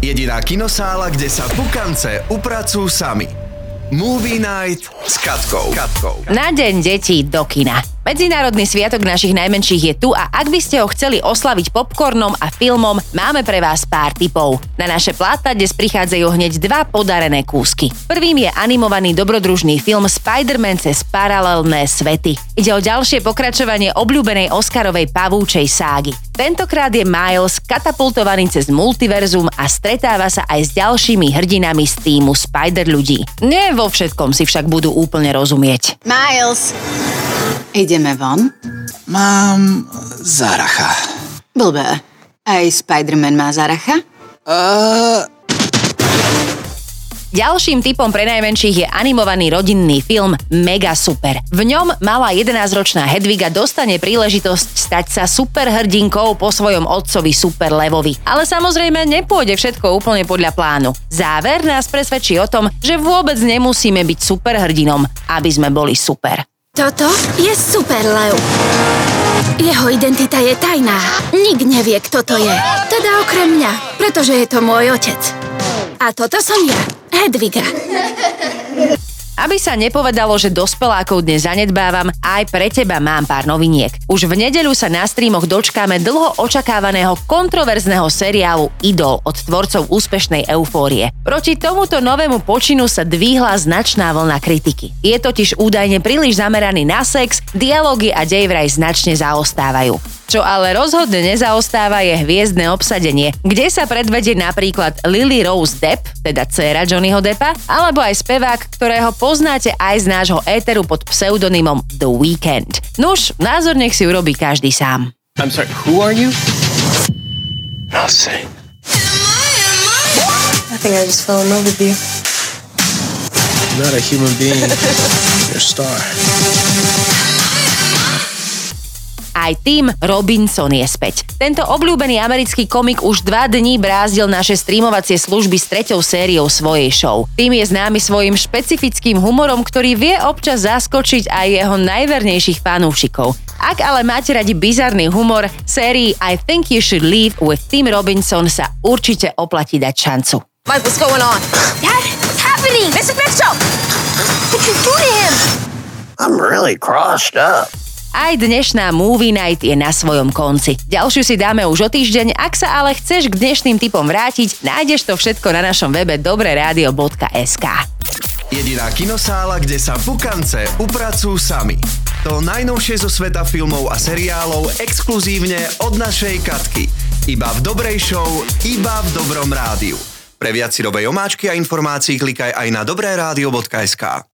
Jediná kinosála, kde sa pukance upracujú sami. Movie Night s Katkou. Katkou. Na deň detí do kina. Medzinárodný sviatok našich najmenších je tu a ak by ste ho chceli oslaviť popcornom a filmom, máme pre vás pár tipov. Na naše pláta dnes prichádzajú hneď dva podarené kúsky. Prvým je animovaný dobrodružný film Spider-Man cez paralelné svety. Ide o ďalšie pokračovanie obľúbenej Oscarovej pavúčej ságy. Tentokrát je Miles katapultovaný cez multiverzum a stretáva sa aj s ďalšími hrdinami z týmu Spider ľudí. Nie vo všetkom si však budú úplne rozumieť. Miles, ideme von? Mám záracha. Blbé. Aj Spider-Man má záracha? Uh, Ďalším typom pre najmenších je animovaný rodinný film Mega Super. V ňom malá 11-ročná Hedviga dostane príležitosť stať sa superhrdinkou po svojom otcovi Super Levovi. Ale samozrejme nepôjde všetko úplne podľa plánu. Záver nás presvedčí o tom, že vôbec nemusíme byť superhrdinom, aby sme boli super. Toto je Super Lev. Jeho identita je tajná. Nik nevie, kto to je. Teda okrem mňa, pretože je to môj otec. A toto som ja, Hedviga. Aby sa nepovedalo, že dospelákov dnes zanedbávam, aj pre teba mám pár noviniek. Už v nedeľu sa na streamoch dočkáme dlho očakávaného kontroverzného seriálu Idol od tvorcov úspešnej eufórie. Proti tomuto novému počinu sa dvíhla značná vlna kritiky. Je totiž údajne príliš zameraný na sex, dialógy a dej vraj značne zaostávajú. Čo ale rozhodne nezaostáva je hviezdne obsadenie, kde sa predvedie napríklad Lily Rose Depp, teda dcéra Johnnyho Deppa, alebo aj spevák, ktorého poznáte aj z nášho éteru pod pseudonymom The Weeknd. Nuž, názor nech si urobí každý sám. I'm sorry, who are you? nothing. I think I just fell in love with you. You're not a human being. You're a star. Aj tým Robinson je späť. Tento obľúbený americký komik už dva dní brázdil naše streamovacie služby s treťou sériou svojej show. Tým je známy svojim špecifickým humorom, ktorý vie občas zaskočiť aj jeho najvernejších fanúšikov. Ak ale máte radi bizarný humor, sérii I Think You Should Leave with Tim Robinson sa určite oplatí dať šancu. Mike, what's going on? Dad, what's happening? Mr. Petro! What'd you do to him? I'm really crossed up. Aj dnešná Movie Night je na svojom konci. Ďalšiu si dáme už o týždeň, ak sa ale chceš k dnešným typom vrátiť, nájdeš to všetko na našom webe dobreradio.sk. Jediná kinosála, kde sa pukance upracujú sami. To najnovšie zo sveta filmov a seriálov exkluzívne od našej Katky. Iba v dobrej show, iba v dobrom rádiu. Pre viac si omáčky a informácií klikaj aj na dobreradio.sk.